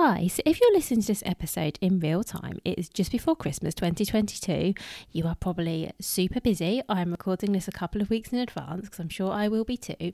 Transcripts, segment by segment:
Hi, so if you're listening to this episode in real time, it is just before Christmas 2022. You are probably super busy. I'm recording this a couple of weeks in advance because I'm sure I will be too.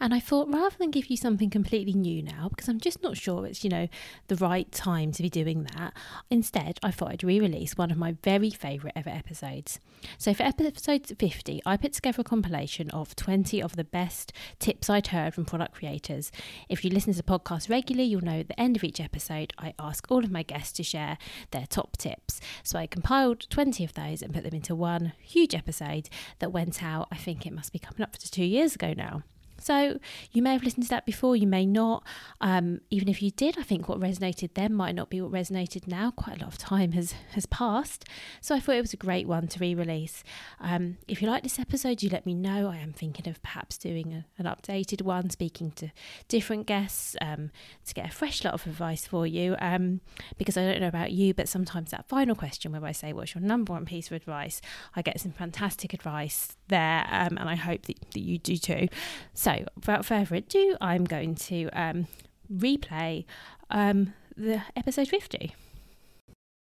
And I thought rather than give you something completely new now, because I'm just not sure it's, you know, the right time to be doing that, instead I thought I'd re release one of my very favourite ever episodes. So for episode 50, I put together a compilation of 20 of the best tips I'd heard from product creators. If you listen to the podcast regularly, you'll know at the end of each episode, episode, I ask all of my guests to share their top tips. So I compiled 20 of those and put them into one huge episode that went out, I think it must be coming up to two years ago now. So you may have listened to that before, you may not. Um, even if you did, I think what resonated then might not be what resonated now. Quite a lot of time has has passed, so I thought it was a great one to re-release. Um, if you like this episode, you let me know. I am thinking of perhaps doing a, an updated one, speaking to different guests um, to get a fresh lot of advice for you. Um, because I don't know about you, but sometimes that final question where I say, "What's your number one piece of advice?" I get some fantastic advice there, um, and I hope that, that you do too. So, without further ado, I'm going to um, replay um, the episode 50.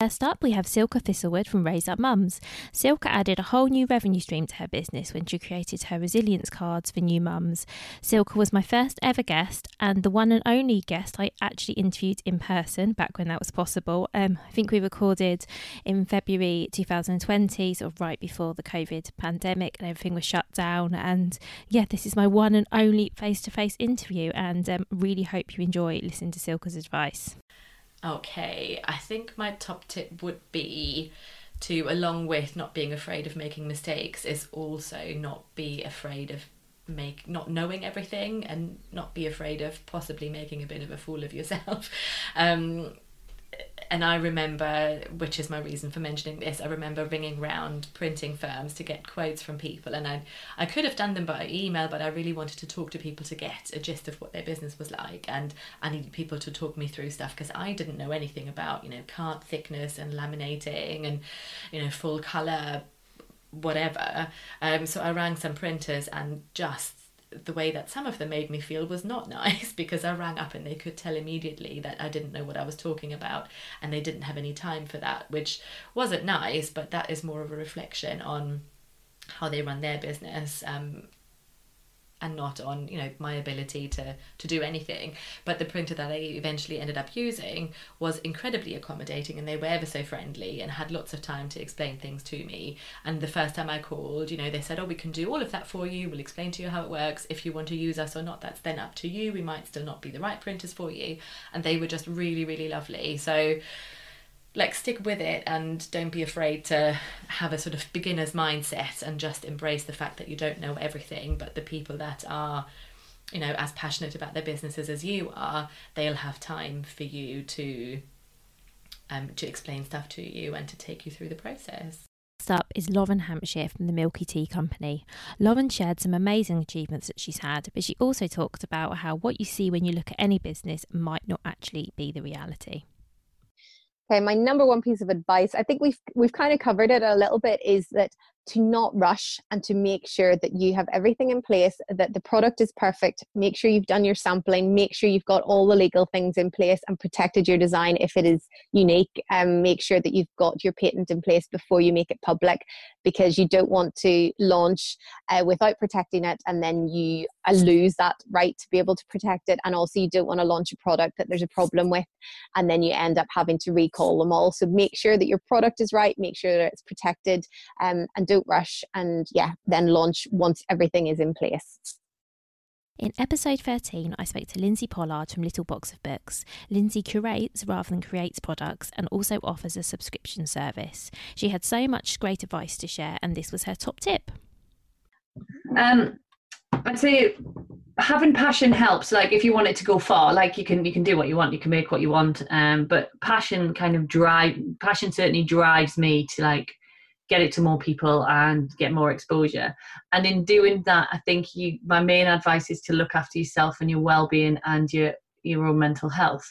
First up, we have Silka Thistlewood from Raise Up Mums. Silka added a whole new revenue stream to her business when she created her resilience cards for new mums. Silka was my first ever guest and the one and only guest I actually interviewed in person back when that was possible. Um, I think we recorded in February 2020, sort of right before the COVID pandemic and everything was shut down. And yeah, this is my one and only face to face interview, and um, really hope you enjoy listening to Silka's advice. Okay, I think my top tip would be to, along with not being afraid of making mistakes, is also not be afraid of make not knowing everything and not be afraid of possibly making a bit of a fool of yourself. Um, and I remember, which is my reason for mentioning this, I remember ringing round printing firms to get quotes from people, and I I could have done them by email, but I really wanted to talk to people to get a gist of what their business was like, and I needed people to talk me through stuff because I didn't know anything about you know card thickness and laminating and you know full color whatever. Um, so I rang some printers and just the way that some of them made me feel was not nice because I rang up and they could tell immediately that I didn't know what I was talking about and they didn't have any time for that, which wasn't nice, but that is more of a reflection on how they run their business. Um, and not on you know my ability to to do anything. But the printer that i eventually ended up using was incredibly accommodating and they were ever so friendly and had lots of time to explain things to me. And the first time i called you know they said oh we can do all of that for you. We'll explain to you how it works. If you want to use us or not that's then up to you. We might still not be the right printers for you. And they were just really really lovely. So like stick with it and don't be afraid to have a sort of beginner's mindset and just embrace the fact that you don't know everything but the people that are you know as passionate about their businesses as you are they'll have time for you to um to explain stuff to you and to take you through the process up is Lauren Hampshire from the Milky Tea Company. Lauren shared some amazing achievements that she's had, but she also talked about how what you see when you look at any business might not actually be the reality. Okay, my number one piece of advice, I think we've we've kind of covered it a little bit, is that to not rush and to make sure that you have everything in place, that the product is perfect. Make sure you've done your sampling, make sure you've got all the legal things in place and protected your design if it is unique. Um, make sure that you've got your patent in place before you make it public because you don't want to launch uh, without protecting it and then you uh, lose that right to be able to protect it. And also, you don't want to launch a product that there's a problem with and then you end up having to recall them all. So make sure that your product is right, make sure that it's protected, um, and don't rush. And yeah, then launch once everything is in place. In episode 13, I spoke to Lindsay Pollard from Little Box of Books. Lindsay curates rather than creates products and also offers a subscription service. She had so much great advice to share, and this was her top tip. Um, I'd say having passion helps. Like if you want it to go far, like you can you can do what you want, you can make what you want. Um, but passion kind of drive passion certainly drives me to like get it to more people and get more exposure. And in doing that, I think you my main advice is to look after yourself and your well-being and your your own mental health.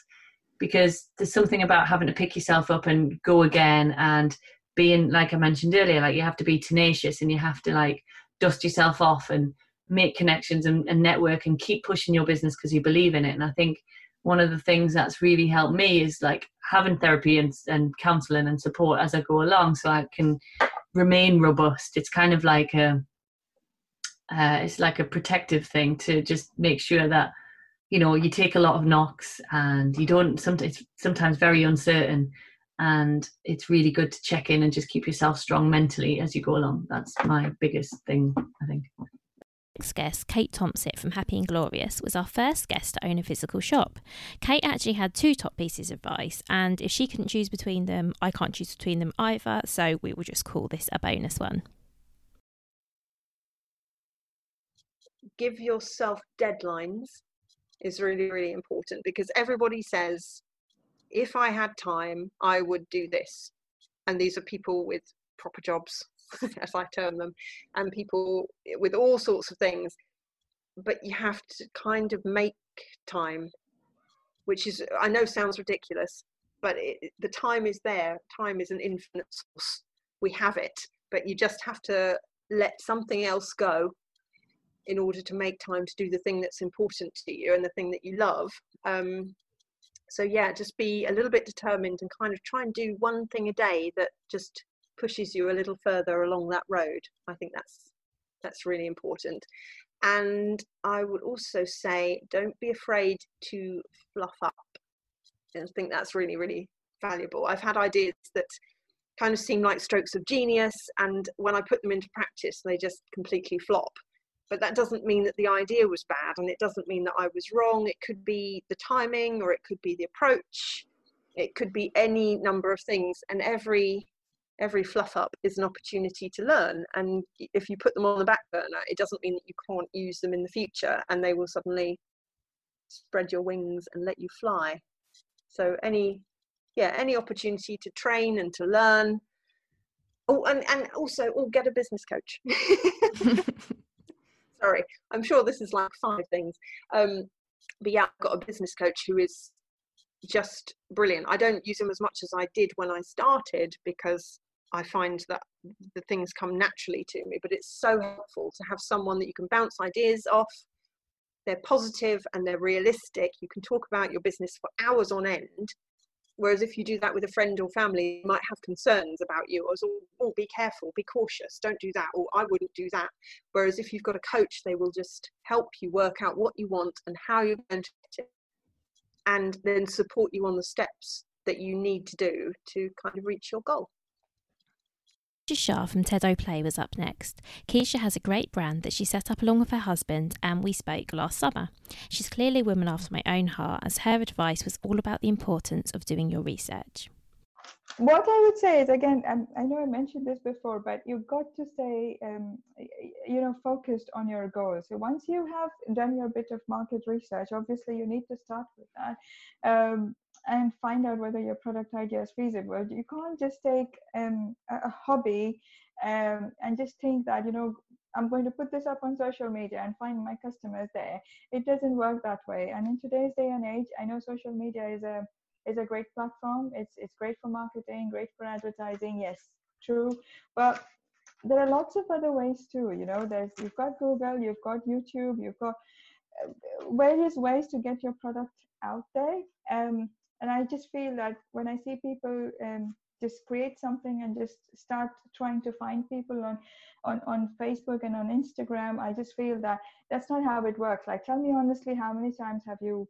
Because there's something about having to pick yourself up and go again and being like I mentioned earlier, like you have to be tenacious and you have to like dust yourself off and make connections and, and network and keep pushing your business because you believe in it. And I think one of the things that's really helped me is like having therapy and, and counseling and support as I go along so I can remain robust. It's kind of like a uh, it's like a protective thing to just make sure that you know you take a lot of knocks and you don't sometimes sometimes very uncertain and it's really good to check in and just keep yourself strong mentally as you go along that's my biggest thing i think next guest, Kate Thompson from Happy and Glorious, was our first guest to own a physical shop. Kate actually had two top pieces of advice, and if she couldn't choose between them, I can't choose between them either, so we will just call this a bonus one. Give yourself deadlines is really, really important because everybody says, if I had time, I would do this. And these are people with proper jobs as I term them, and people with all sorts of things. But you have to kind of make time, which is, I know sounds ridiculous, but it, the time is there. Time is an infinite source. We have it, but you just have to let something else go in order to make time to do the thing that's important to you and the thing that you love. Um, so yeah, just be a little bit determined and kind of try and do one thing a day that just pushes you a little further along that road. I think that's that's really important. And I would also say don't be afraid to fluff up. I think that's really, really valuable. I've had ideas that kind of seem like strokes of genius, and when I put them into practice, they just completely flop. But that doesn't mean that the idea was bad, and it doesn't mean that I was wrong. It could be the timing, or it could be the approach, it could be any number of things, and every every fluff up is an opportunity to learn and if you put them on the back burner it doesn't mean that you can't use them in the future and they will suddenly spread your wings and let you fly. So any yeah any opportunity to train and to learn. Oh and, and also oh get a business coach. Sorry i'm sure this is like five things. Um but yeah i've got a business coach who is just brilliant. I don't use him as much as I did when I started because I find that the things come naturally to me, but it's so helpful to have someone that you can bounce ideas off. They're positive and they're realistic. You can talk about your business for hours on end. Whereas if you do that with a friend or family, might have concerns about you, or oh, be careful, be cautious, don't do that, or I wouldn't do that. Whereas if you've got a coach, they will just help you work out what you want and how you're going to get it, and then support you on the steps that you need to do to kind of reach your goal. Keisha Shah from Tedo Play was up next. Keisha has a great brand that she set up along with her husband, and we spoke last summer. She's clearly a woman after my own heart, as her advice was all about the importance of doing your research. What I would say is again, um, I know I mentioned this before, but you've got to stay, um, you know, focused on your goals. So once you have done your bit of market research, obviously you need to start with that. Um, and find out whether your product idea is feasible. You can't just take um, a, hobby um, and just think that, you know, I'm going to put this up on social media and find my customers there. It doesn't work that way. And in today's day and age, I know social media is a is a great platform. It's it's great for marketing, great for advertising. Yes, true. But there are lots of other ways too. You know, there's you've got Google, you've got YouTube, you've got uh, various ways to get your product out there. Um, and I just feel that when I see people um, just create something and just start trying to find people on, on on Facebook and on Instagram, I just feel that that's not how it works. Like, tell me honestly, how many times have you,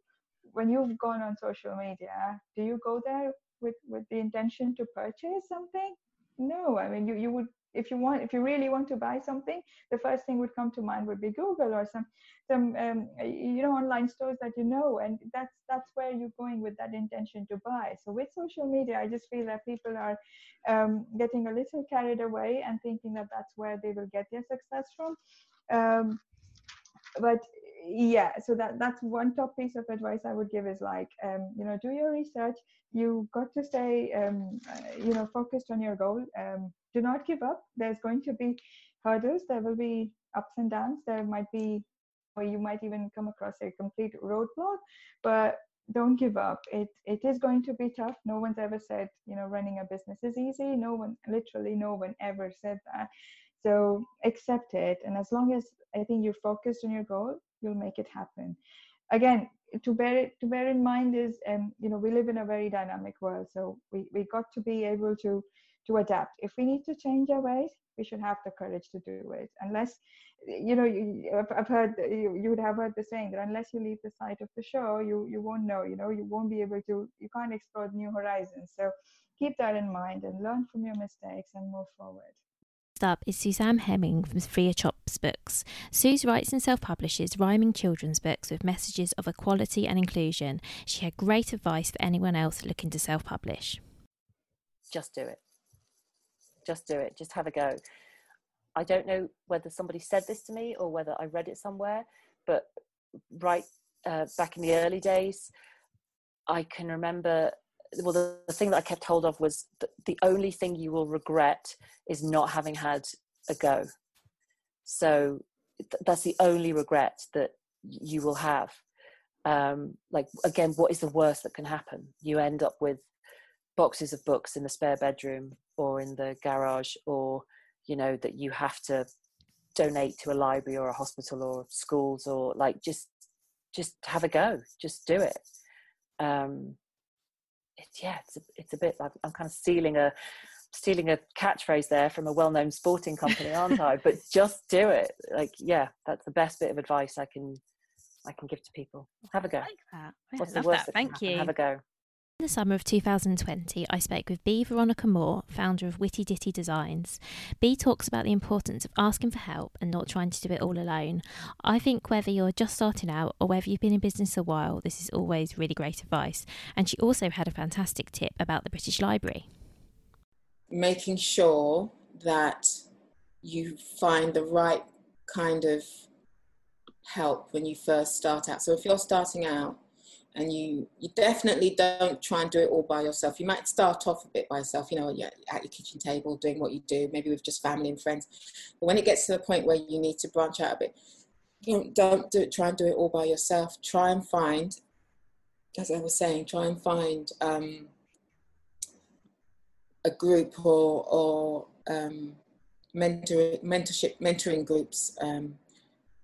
when you've gone on social media, do you go there with with the intention to purchase something? No, I mean you you would if you want if you really want to buy something the first thing would come to mind would be google or some some um, you know online stores that you know and that's that's where you're going with that intention to buy. So with social media i just feel that people are um, getting a little carried away and thinking that that's where they will get their success from. Um, but yeah so that that's one top piece of advice i would give is like um, you know do your research. You got to stay um, uh, you know focused on your goal. Um, do not give up. There's going to be hurdles. There will be ups and downs. There might be or you might even come across a complete roadblock but don't give up. It it is going to be tough. No one's ever said you know running a business is easy. No one literally no one ever said that so accept it and as long as i think you're focused on your goal you'll make it happen. Again to bear it to bear in mind is um, you know we live in a very dynamic world so we, we got to be able to to adapt. If we need to change our ways we should have the courage to do it unless you know you, i've heard you, you would have heard the saying that unless you leave the site of the show you you won't know you know you won't be able to you can't explore new horizons. So keep that in mind and learn from your mistakes and move forward up is Suzanne Hemming from Freer Chops Books. Suze writes and self publishes rhyming children's books with messages of equality and inclusion. She had great advice for anyone else looking to self publish. Just do it. Just do it. Just have a go. I don't know whether somebody said this to me or whether I read it somewhere, but right uh, back in the early days, I can remember well the, the, thing that i kept hold of was the only thing you will regret is not having had a go. So th- that's the only regret that you will have. Um, like again what is the worst that can happen? You end up with boxes of books in the spare bedroom or in the garage or you know that you have to donate to a library or a hospital or schools or like just just have a go. Just do it. Um, it's yeah, it's a, it's a bit. I'm, I'm kind of stealing a stealing a catchphrase there from a well-known sporting company, aren't I? But just do it. Like yeah, that's the best bit of advice I can I can give to people. Have a go. I like that. What's the worst that. Thank you. Have a go. In the summer of 2020, I spoke with B. Veronica Moore, founder of Witty Ditty Designs. B talks about the importance of asking for help and not trying to do it all alone. I think whether you're just starting out or whether you've been in business a while, this is always really great advice. And she also had a fantastic tip about the British Library. Making sure that you find the right kind of help when you first start out. So if you're starting out, and you you definitely don't try and do it all by yourself. You might start off a bit by yourself you know at your kitchen table doing what you do maybe with just family and friends. But when it gets to the point where you need to branch out a bit know, don't do it try and do it all by yourself. Try and find as i was saying try and find um, a group or or um, mentor mentorship mentoring groups um,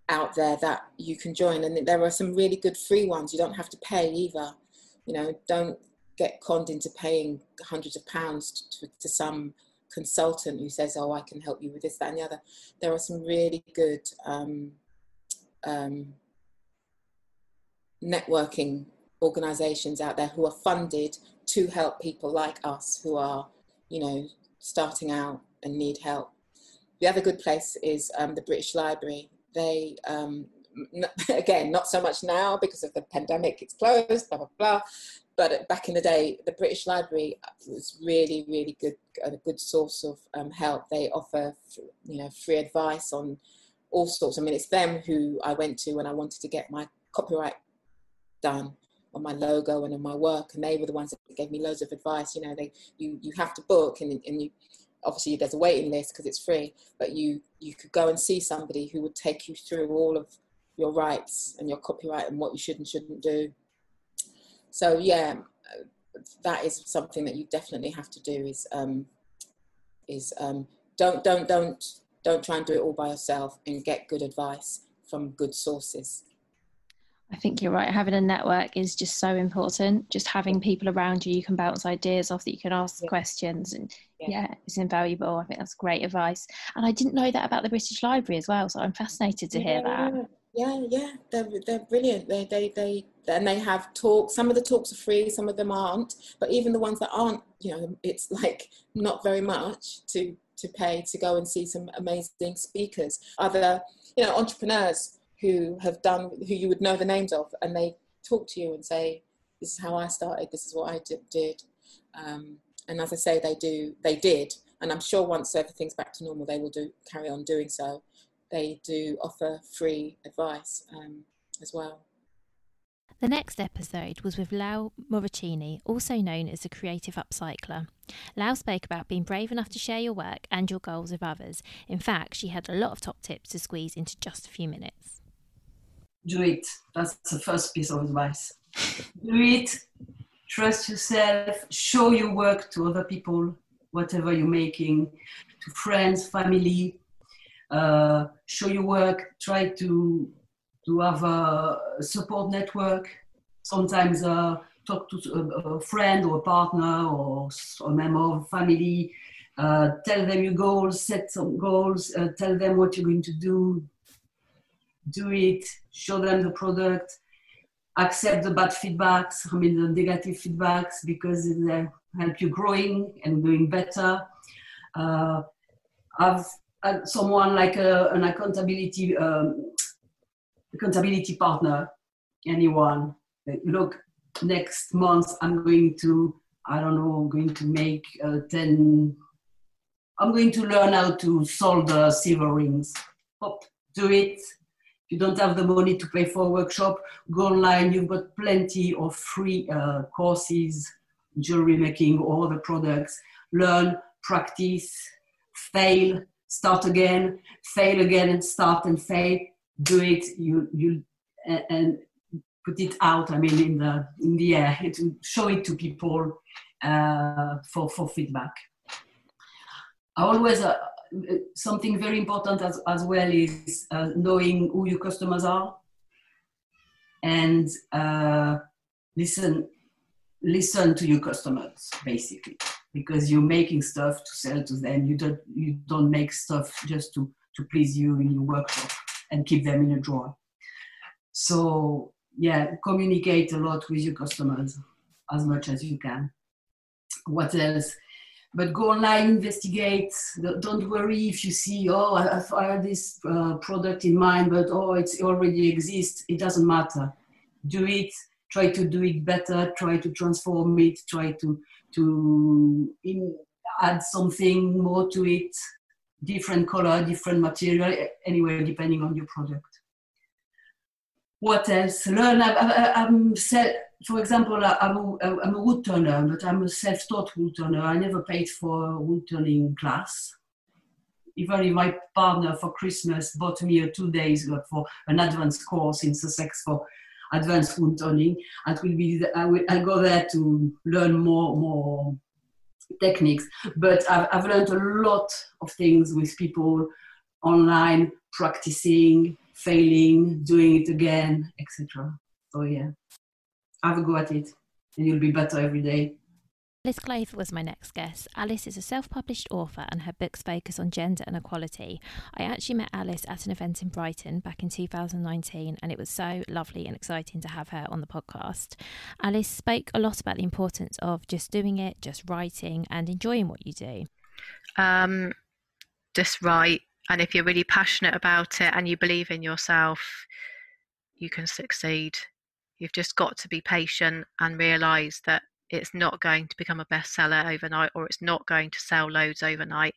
out there that you can join. And there are some really good free ones. You don't have to pay either. You know don't get conned into paying hundreds of pounds to, to some consultant who says oh i can help you with this that and the other. There are some really good um, um, networking organizations out there who are funded to help people like us who are you know starting out and need help. The other good place is um, the british library they um, again not so much now because of the pandemic it's closed blah blah blah but back in the day the british library was really really good a good source of um, help. They offer you know free advice on all sorts. I mean it's them who i went to when i wanted to get my copyright done on my logo and on my work and they were the ones that gave me loads of advice. You know they you you have to book and, and you obviously there's a waiting list because it's free but you you could go and see somebody who would take you through all of your rights and your copyright and what you should and shouldn't do. So yeah that is something that you definitely have to do is um, is um, don't don't don't don't try and do it all by yourself and get good advice from good sources I think you're right. Having a network is just so important. Just having people around you you can bounce ideas off that you can ask yeah. questions and yeah. yeah. it's invaluable. I think that's great advice. And I didn't know that about the British Library as well, so I'm fascinated to hear yeah, that. Yeah, yeah, they're they're brilliant. They they they and they have talks. Some of the talks are free, some of them aren't. But even the ones that aren't, you know, it's like not very much to to pay to go and see some amazing speakers. Other, you know, entrepreneurs who have done who you would know the names of and they talk to you and say this is how i started this is what i did. Um, and as i say they do they did. And i'm sure once everything's back to normal they will do carry on doing so. They do offer free advice um, as well. The next episode was with Lau Moracini, also known as the creative upcycler. Lau spoke about being brave enough to share your work and your goals with others. In fact, she had a lot of top tips to squeeze into just a few minutes do it. That's the first piece of advice. do it, trust yourself, show your work to other people, whatever you're making, to friends, family. Uh, show your work, try to, to have a support network. Sometimes uh, talk to a, a, friend or a partner or a member of family. Uh, tell them your goals, set some goals, uh, tell them what you're going to do, do it, show them the product, accept the bad feedbacks, I mean the negative feedbacks because they help you growing and doing better. Uh, have someone like a, an accountability um, accountability partner, anyone. Look, next month I'm going to I don't know, I'm going to make uh, ten. I'm going to learn how to solder silver rings. Hop, do it you don't have the money to pay for a workshop, go online. You've got plenty of free uh, courses, jewelry making, all the products. Learn, practice, fail, start again, fail again, and start and fail. Do it. You you and, put it out. I mean, in the in the air. To show it to people uh, for for feedback. I always. Uh, something very important as, as well is uh, knowing who your customers are. And uh, listen listen to your customers basically. Because you're making stuff to sell to them. You don't you don't make stuff just to to please you in your workshop and keep them in a drawer. So yeah communicate a lot with your customers as much as you can. What else but go online, investigate. Don't worry if you see, oh, I have this uh, product in mind, but oh, it already exists. It doesn't matter. Do it. Try to do it better. Try to transform it. Try to to in, add something more to it. Different color, different material. Anyway, depending on your product. What else? Learn. I, I, I'm set for example, I'm a, I'm a wood turner, but I'm a self-taught wood turner. I never paid for a wood turning class. Even if my partner for Christmas bought me a two days for an advanced course in Sussex for advanced wood turning, it will be I will I go there to learn more more techniques. But I've, I've learned a lot of things with people online, practicing, failing, doing it again, etc. So yeah have a go at it and you'll be better every day. Alice Clave was my next guest. Alice is a self published author and her books focus on gender and equality. I actually met Alice at an event in Brighton back in 2019 and it was so lovely and exciting to have her on the podcast. Alice spoke a lot about the importance of just doing it, just writing, and enjoying what you do. Um, just write, and if you're really passionate about it and you believe in yourself, you can succeed. You've just got to be patient and realize that it's not going to become a bestseller overnight or it's not going to sell loads overnight.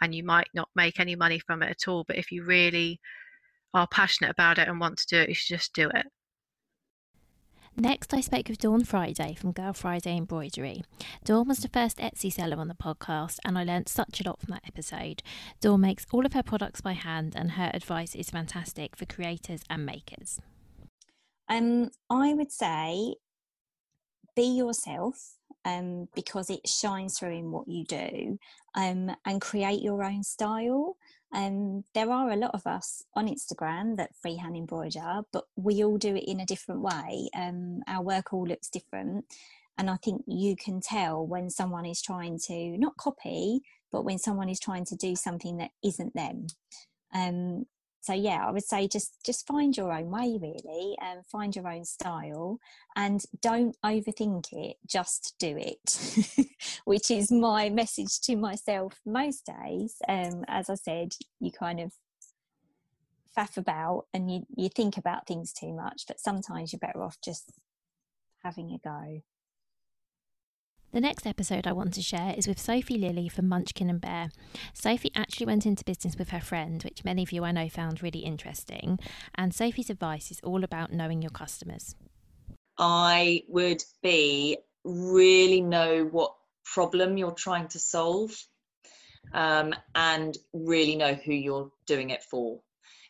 And you might not make any money from it at all. But if you really are passionate about it and want to do it, you should just do it. Next, I spoke with Dawn Friday from Girl Friday Embroidery. Dawn was the first Etsy seller on the podcast, and I learned such a lot from that episode. Dawn makes all of her products by hand, and her advice is fantastic for creators and makers. Um, I would say be yourself. um, because it shines through in what you do um, and create your own style. Um, there are a lot of us on Instagram that freehand embroider, but we all do it in a different way. Um, our work all looks different. And I think you can tell when someone is trying to not copy, but when someone is trying to do something that isn't them. Um, so yeah i would say just just find your own way really and find your own style and don't overthink it just do it which is my message to myself most days um as i said you kind of faff about and you you think about things too much but sometimes you're better off just having a go the next episode I want to share is with Sophie Lilly from Munchkin and Bear. Sophie actually went into business with her friend, which many of you I know found really interesting. And Sophie's advice is all about knowing your customers. I would be really know what problem you're trying to solve um, and really know who you're doing it for.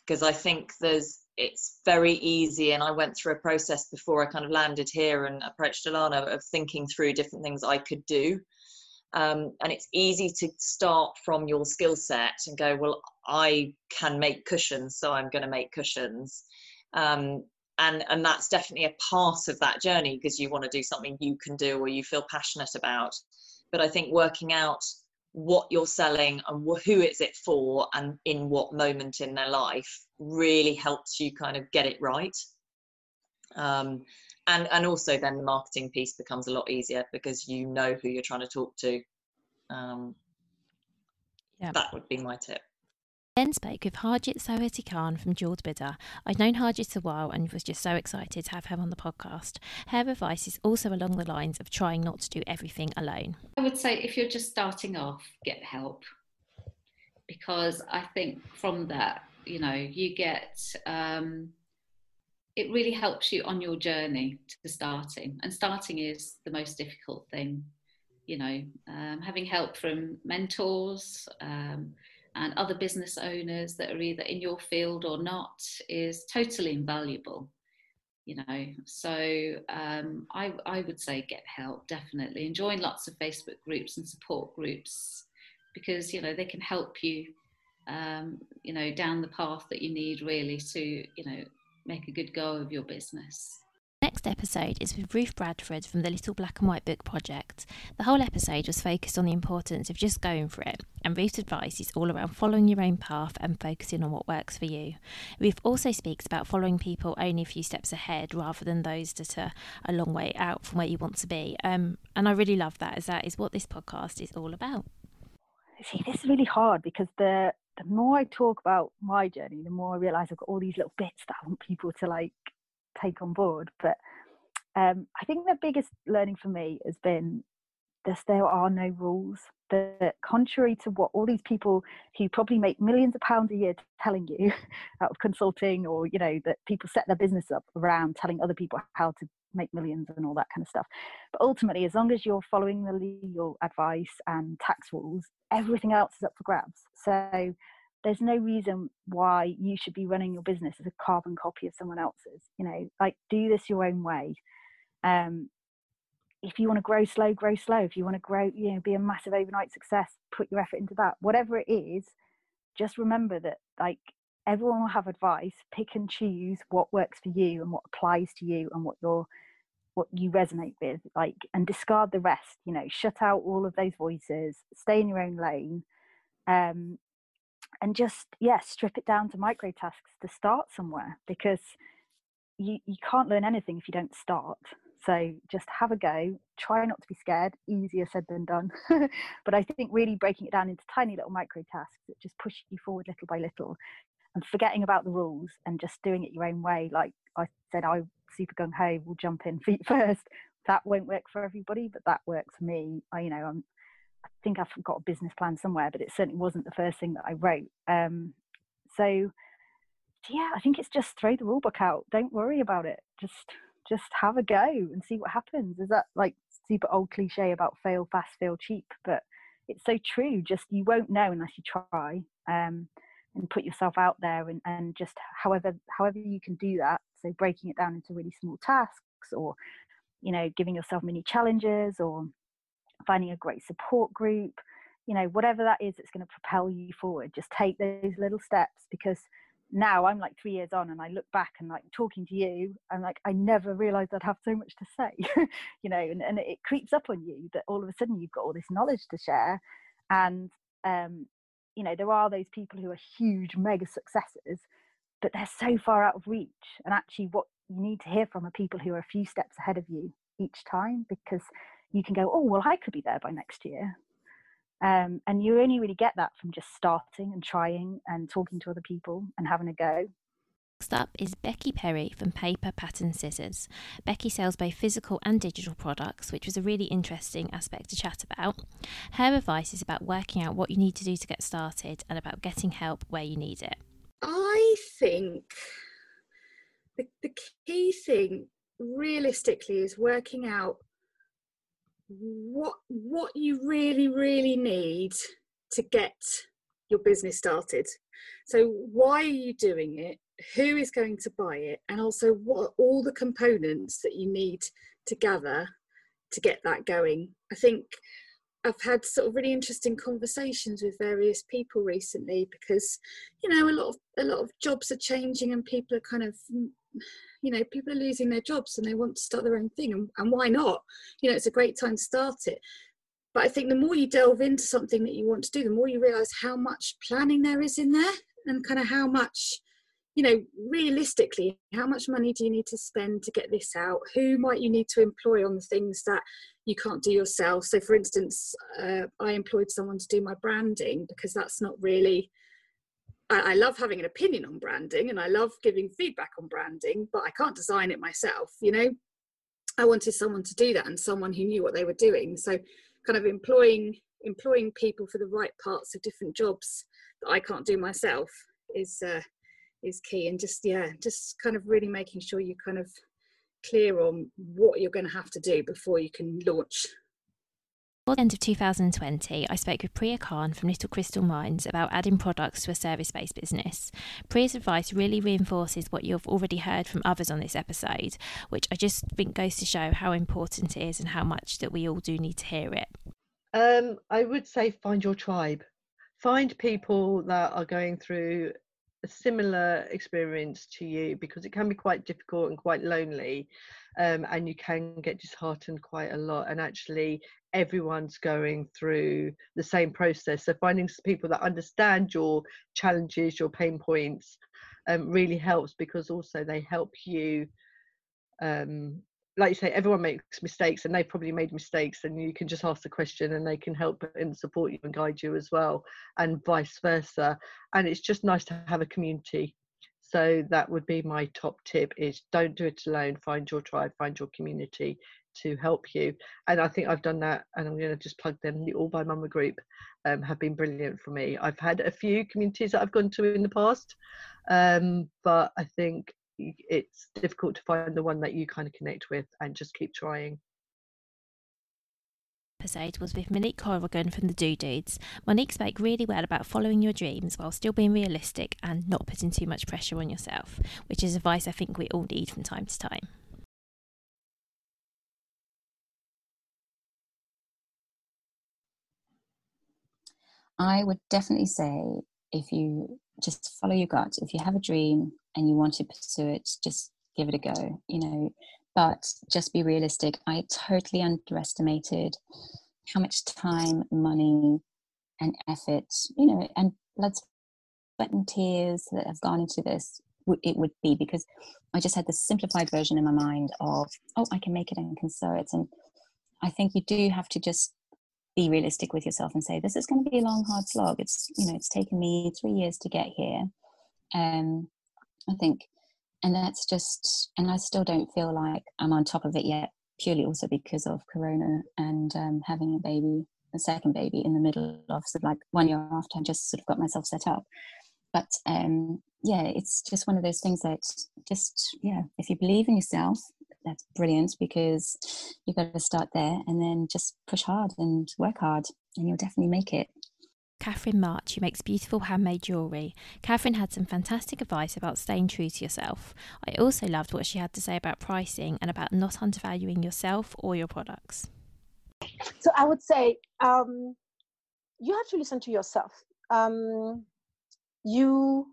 Because I think there's it's very easy and i went through a process before i kind of landed here and approached alana of thinking through different things i could do. Um, and it's easy to start from your skill set and go well i can make cushions so i'm going to make cushions. Um, and and that's definitely a part of that journey because you want to do something you can do or you feel passionate about. But i think working out what you're selling and who is it for and in what moment in their life really helps you kind of get it right. Um, and and also then the marketing piece becomes a lot easier because you know who you're trying to talk to. Um, yeah. that would be my tip then spoke with Harjit Sohati Khan from Jeweled Buddha. I'd known Harjit a while and was just so excited to have her on the podcast. Her advice is also along the lines of trying not to do everything alone. I would say if you're just starting off, get help. Because I think from that, you know, you get, um, it really helps you on your journey to starting. And starting is the most difficult thing, you know, um, having help from mentors. Um, and other business owners that are either in your field or not is totally invaluable you know. So um, I, I would say get help definitely and join lots of facebook groups and support groups because you know they can help you um, you know down the path that you need really to you know make a good go of your business Next episode is with Ruth Bradford from the Little Black and White Book Project. The whole episode was focused on the importance of just going for it, and Ruth's advice is all around following your own path and focusing on what works for you. Ruth also speaks about following people only a few steps ahead rather than those that are a long way out from where you want to be. Um, and I really love that, as that is what this podcast is all about. See, this is really hard because the the more I talk about my journey, the more I realise I've got all these little bits that I want people to like take on board. But um, I think the biggest learning for me has been that there are no rules. That contrary to what all these people who probably make millions of pounds a year telling you out of consulting, or you know that people set their business up around telling other people how to make millions and all that kind of stuff. But ultimately, as long as you're following the legal advice and tax rules, everything else is up for grabs. So there's no reason why you should be running your business as a carbon copy of someone else's you know like do this your own way. Um if you want to grow slow grow slow. If you want to grow you know be a massive overnight success put your effort into that. Whatever it is just remember that like everyone will have advice. Pick and choose what works for you and what applies to you and what your what you resonate with like and discard the rest you know. Shut out all of those voices. Stay in your own lane. Um, and just yeah strip it down to micro tasks to start somewhere because you, you can't learn anything if you don't start. So just have a go try not to be scared easier said than done. But i think really breaking it down into tiny little micro tasks that just push you forward little by little and forgetting about the rules and just doing it your own way like i said i super gung ho will jump in feet first. That won't work for everybody but that works for me. I you know i'm I think I've got a business plan somewhere, but it certainly wasn't the first thing that I wrote. Um, so yeah, I think it's just throw the rule book out. Don't worry about it. Just just have a go and see what happens. Is that like super old cliche about fail fast, fail cheap? But it's so true. Just you won't know unless you try. Um, and put yourself out there and, and just however however you can do that. So breaking it down into really small tasks or you know, giving yourself mini challenges or finding a great support group, you know, whatever that is that's going to propel you forward. Just take those little steps because now I'm like three years on and I look back and like talking to you, I'm like, I never realized I'd have so much to say, you know, and, and it creeps up on you that all of a sudden you've got all this knowledge to share. And, um, you know, there are those people who are huge, mega successes, but they're so far out of reach. And actually, what you need to hear from are people who are a few steps ahead of you each time because you can go, oh, well, I could be there by next year. Um, and you only really get that from just starting and trying and talking to other people and having a go. Next up is Becky Perry from Paper Pattern Scissors. Becky sells both physical and digital products, which was a really interesting aspect to chat about. Her advice is about working out what you need to do to get started and about getting help where you need it. I think the, the key thing realistically is working out what what you really really need to get your business started. So why are you doing it? Who is going to buy it? And also what are all the components that you need to gather to get that going? I think i've had sort of really interesting conversations with various people recently because you know a lot of a lot of jobs are changing and people are kind of you know people are losing their jobs and they want to start their own thing and, and why not? You know it's a great time to start it. But i think the more you delve into something that you want to do the more you realize how much planning there is in there and kind of how much you know realistically how much money do you need to spend to get this out? Who might you need to employ on the things that you can't do yourself? So for instance uh, i employed someone to do my branding because that's not really I, love having an opinion on branding and I love giving feedback on branding, but I can't design it myself, you know. I wanted someone to do that and someone who knew what they were doing. So kind of employing employing people for the right parts of different jobs that I can't do myself is uh, is key and just yeah just kind of really making sure you kind of clear on what you're going to have to do before you can launch at the end of 2020, I spoke with Priya Khan from Little Crystal Minds about adding products to a service based business. Priya's advice really reinforces what you've already heard from others on this episode, which I just think goes to show how important it is and how much that we all do need to hear it. Um, I would say find your tribe. Find people that are going through a similar experience to you because it can be quite difficult and quite lonely um, and you can get disheartened quite a lot and actually everyone's going through the same process. So finding people that understand your challenges, your pain points, um, really helps because also they help you. Um, like you say, everyone makes mistakes, and they probably made mistakes, and you can just ask the question, and they can help and support you and guide you as well, and vice versa. And it's just nice to have a community so that would be my top tip is don't do it alone find your tribe find your community to help you. And I think I've done that, and I'm going to just plug them. The All by Mama group um, have been brilliant for me. I've had a few communities that I've gone to in the past, um, but I think it's difficult to find the one that you kind of connect with and just keep trying episode was with Monique Corrigan from the Do Dudes. Monique spoke really well about following your dreams while still being realistic and not putting too much pressure on yourself, which is advice I think we all need from time to time. I would definitely say if you just follow your gut, if you have a dream and you want to pursue it, just give it a go, you know. But just be realistic. I totally underestimated how much time, money, and effort, you know, and blood, sweat, and tears that have gone into this it would be because I just had this simplified version in my mind of, oh, I can make it and can sew it. And I think you do have to just be realistic with yourself and say this is going to be a long hard slog. It's you know it's taken me three years to get here. Um i think and that's just and i still don't feel like i'm on top of it yet purely also because of corona and um, having a baby a second baby in the middle of sort of like one year after i just sort of got myself set up. But um yeah it's just one of those things that just yeah if you believe in yourself that's brilliant because you've got to start there and then just push hard and work hard and you'll definitely make it Catherine March, who makes beautiful handmade jewellery. Catherine had some fantastic advice about staying true to yourself. I also loved what she had to say about pricing and about not undervaluing yourself or your products. So I would say um, you have to listen to yourself. Um, you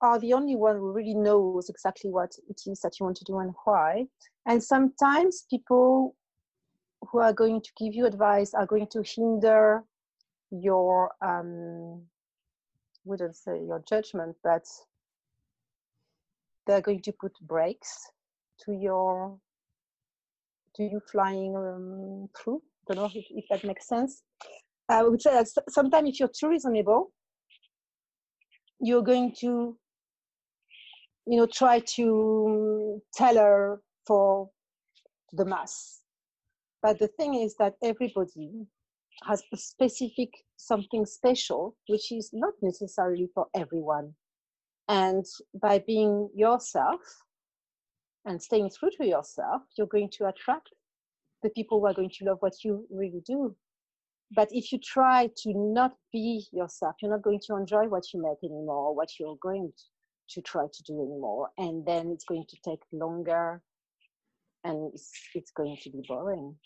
are the only one who really knows exactly what it is that you want to do and why. And sometimes people who are going to give you advice are going to hinder your um wouldn't say your judgment but they're going to put brakes to your to you flying um, through. Don't know if, if that makes sense. I would say that sometimes if you're too reasonable you're going to you know try to tailor for the mass but the thing is that everybody has a specific something special, which is not necessarily for everyone. And by being yourself and staying true to yourself, you're going to attract the people who are going to love what you really do. But if you try to not be yourself, you're not going to enjoy what you make anymore, what you're going to try to do anymore. And then it's going to take longer and it's, it's going to be boring.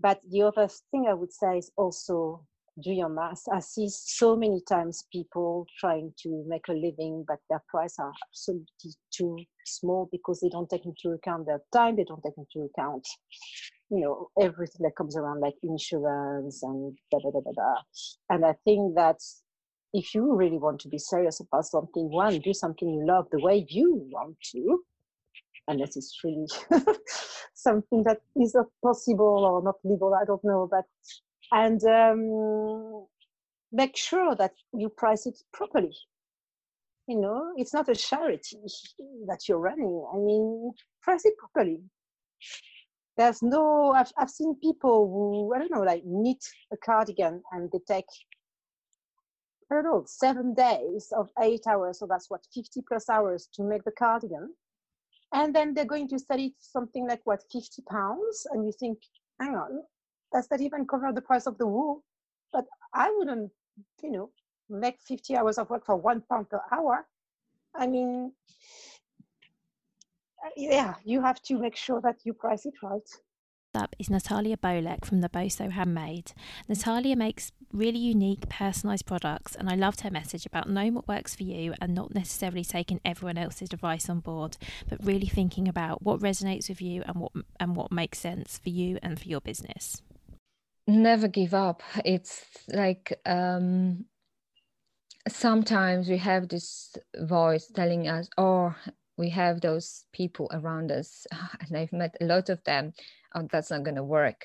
But the other thing I would say is also do your math. I see so many times people trying to make a living, but their prices are absolutely too small because they don't take into account their time, they don't take into account, you know, everything that comes around like insurance and da da da da da. And I think that if you really want to be serious about something, one, do something you love the way you want to, unless it's really something that is not possible or not legal i don't know but and um, make sure that you price it properly. You know it's not a charity that you're running. I mean price it properly. There's no I've, I've seen people who i don't know like knit a cardigan and they take i don't know seven days of eight hours so that's what 50 plus hours to make the cardigan and then they're going to sell it something like what 50 pounds? And you think hang on does that even cover the price of the wool? But i wouldn't you know make 50 hours of work for one pound per hour. I mean uh, yeah you have to make sure that you price it right up is Natalia Bolek from the Boso Handmade. Natalia makes really unique, personalised products, and I loved her message about knowing what works for you and not necessarily taking everyone else's advice on board, but really thinking about what resonates with you and what and what makes sense for you and for your business. Never give up. It's like um, sometimes we have this voice telling us, "Oh, we have those people around us," and I've met a lot of them oh, that's not going to work.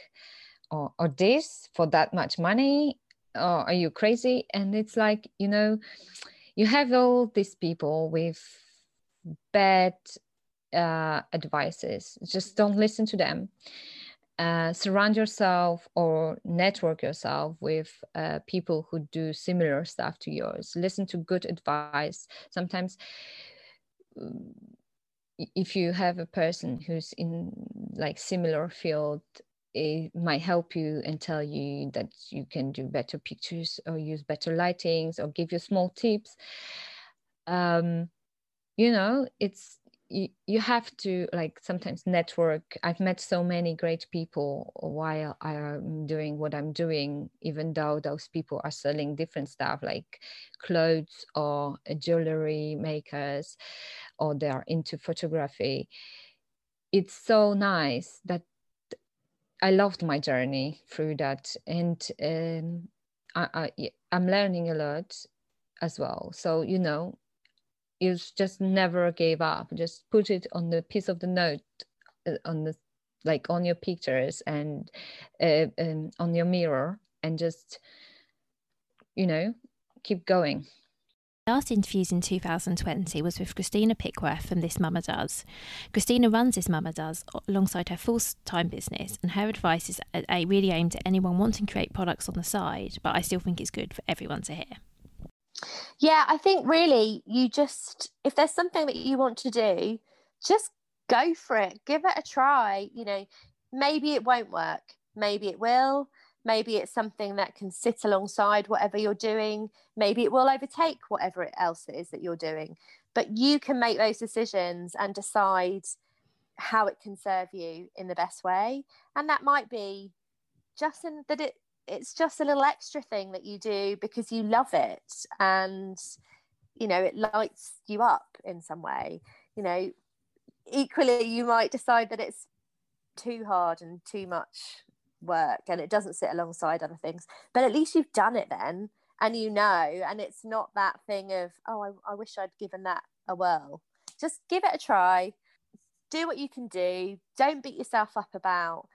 Or, or this for that much money or are you crazy? And it's like you know you have all these people with bad uh, advices. Just don't listen to them. Uh, surround yourself or network yourself with uh, people who do similar stuff to yours. Listen to good advice. Sometimes if you have a person who's in like similar field it might help you and tell you that you can do better pictures or use better lightings or give you small tips. Um, you know it's you, you have to like sometimes network. I've met so many great people while i'm doing what i'm doing even though those people are selling different stuff like clothes or jewelry makers or they are into photography. It's so nice that i loved my journey through that. And um, I, I i'm learning a lot as well. So you know you just never gave up just put it on the piece of the note uh, on the like on your pictures and uh, um, on your mirror and just you know keep going last interviews in 2020 was with Christina Pickworth from This Mama Does. Christina runs This Mama Does alongside her full time business, and her advice is really aimed at anyone wanting to create products on the side, but I still think it's good for everyone to hear. Yeah, I think really you just, if there's something that you want to do, just go for it, give it a try. You know, maybe it won't work, maybe it will, Maybe it's something that can sit alongside whatever you're doing. Maybe it will overtake whatever else it is that you're doing. But you can make those decisions and decide how it can serve you in the best way. And that might be just in that it it's just a little extra thing that you do because you love it and you know it lights you up in some way. You know equally you might decide that it's too hard and too much work and it doesn't sit alongside other things but at least you've done it then and you know and it's not that thing of oh I, I wish i'd given that a whirl. Just give it a try. Do what you can do. Don't beat yourself up about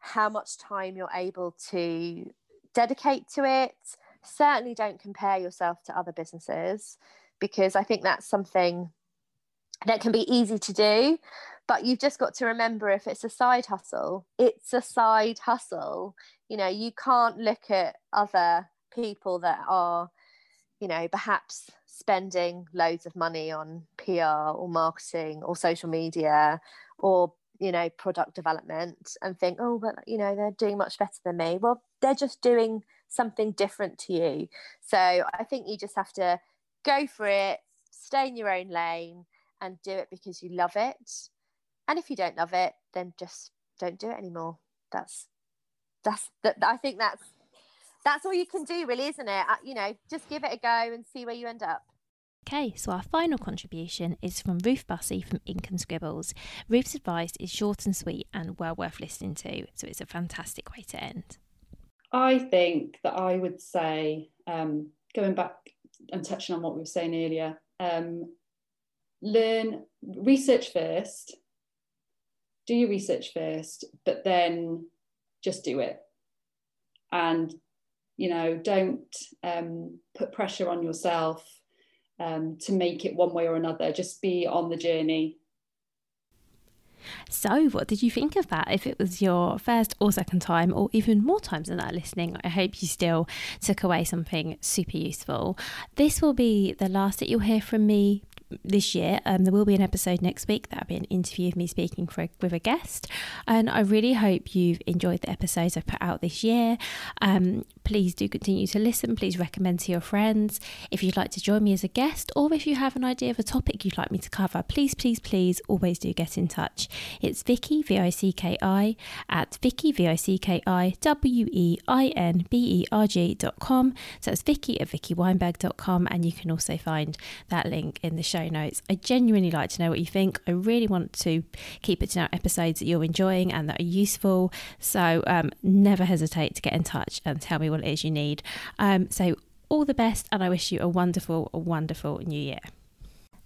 how much time you're able to dedicate to it. Certainly don't compare yourself to other businesses because i think that's something that can be easy to do but you've just got to remember if it's a side hustle it's a side hustle. You know you can't look at other people that are you know perhaps spending loads of money on pr or marketing or social media or you know product development and think oh but you know they're doing much better than me well they're just doing something different to you so i think you just have to go for it stay in your own lane and do it because you love it. And if you don't love it, then just don't do it anymore. That's that's that. I think that's that's all you can do, really, isn't it? Uh, you know, just give it a go and see where you end up. Okay, so our final contribution is from Ruth Bussey from Ink and Scribbles. Ruth's advice is short and sweet and well worth listening to, so it's a fantastic way to end. I think that I would say, um, going back and touching on what we were saying earlier, um, learn research first do your research first but then just do it and you know don't um, put pressure on yourself um, to make it one way or another just be on the journey so, what did you think of that? If it was your first or second time, or even more times than that listening, I hope you still took away something super useful. This will be the last that you'll hear from me this year. Um, there will be an episode next week that'll be an interview of me speaking for with a guest, and I really hope you've enjoyed the episodes I've put out this year. Um, please do continue to listen. Please recommend to your friends. If you'd like to join me as a guest, or if you have an idea of a topic you'd like me to cover, please, please, please, always do get in touch. It's Vicki V I C K I at Vicki V I C K I W E I N B E R G dot com. So it's Vicki at VickiWeinberg.com, and you can also find that link in the show show notes. I genuinely like to know what you think. I really want to keep it to now episodes that you're enjoying and that are useful. So um, never hesitate to get in touch and tell me what it is you need. Um, so all the best, and I wish you a wonderful, wonderful new year.